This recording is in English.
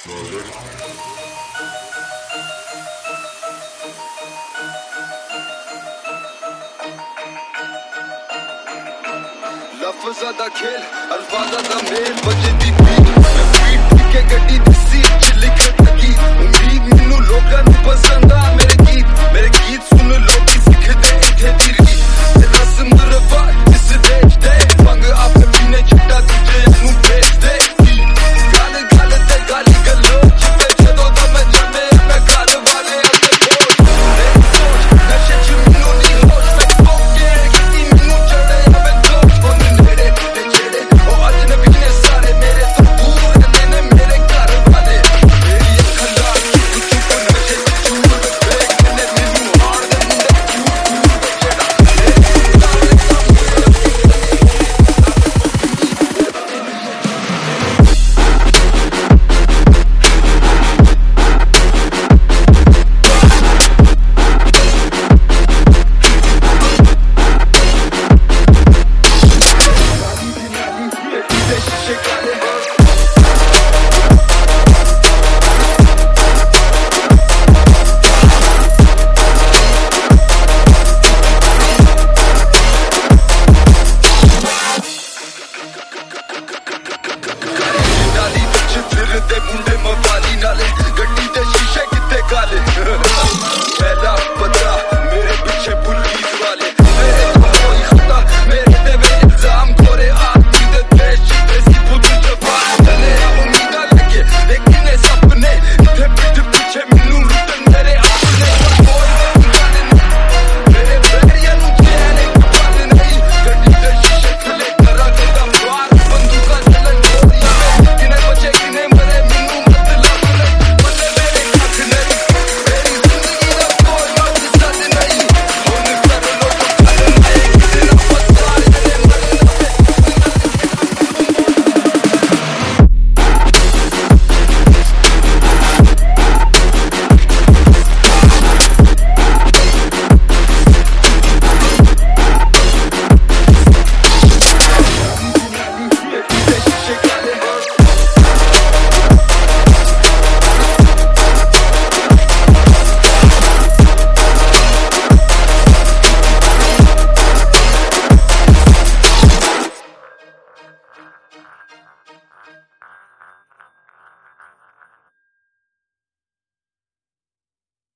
لفظ دا کھیل الفاظ دا میل بجدی بیت te punta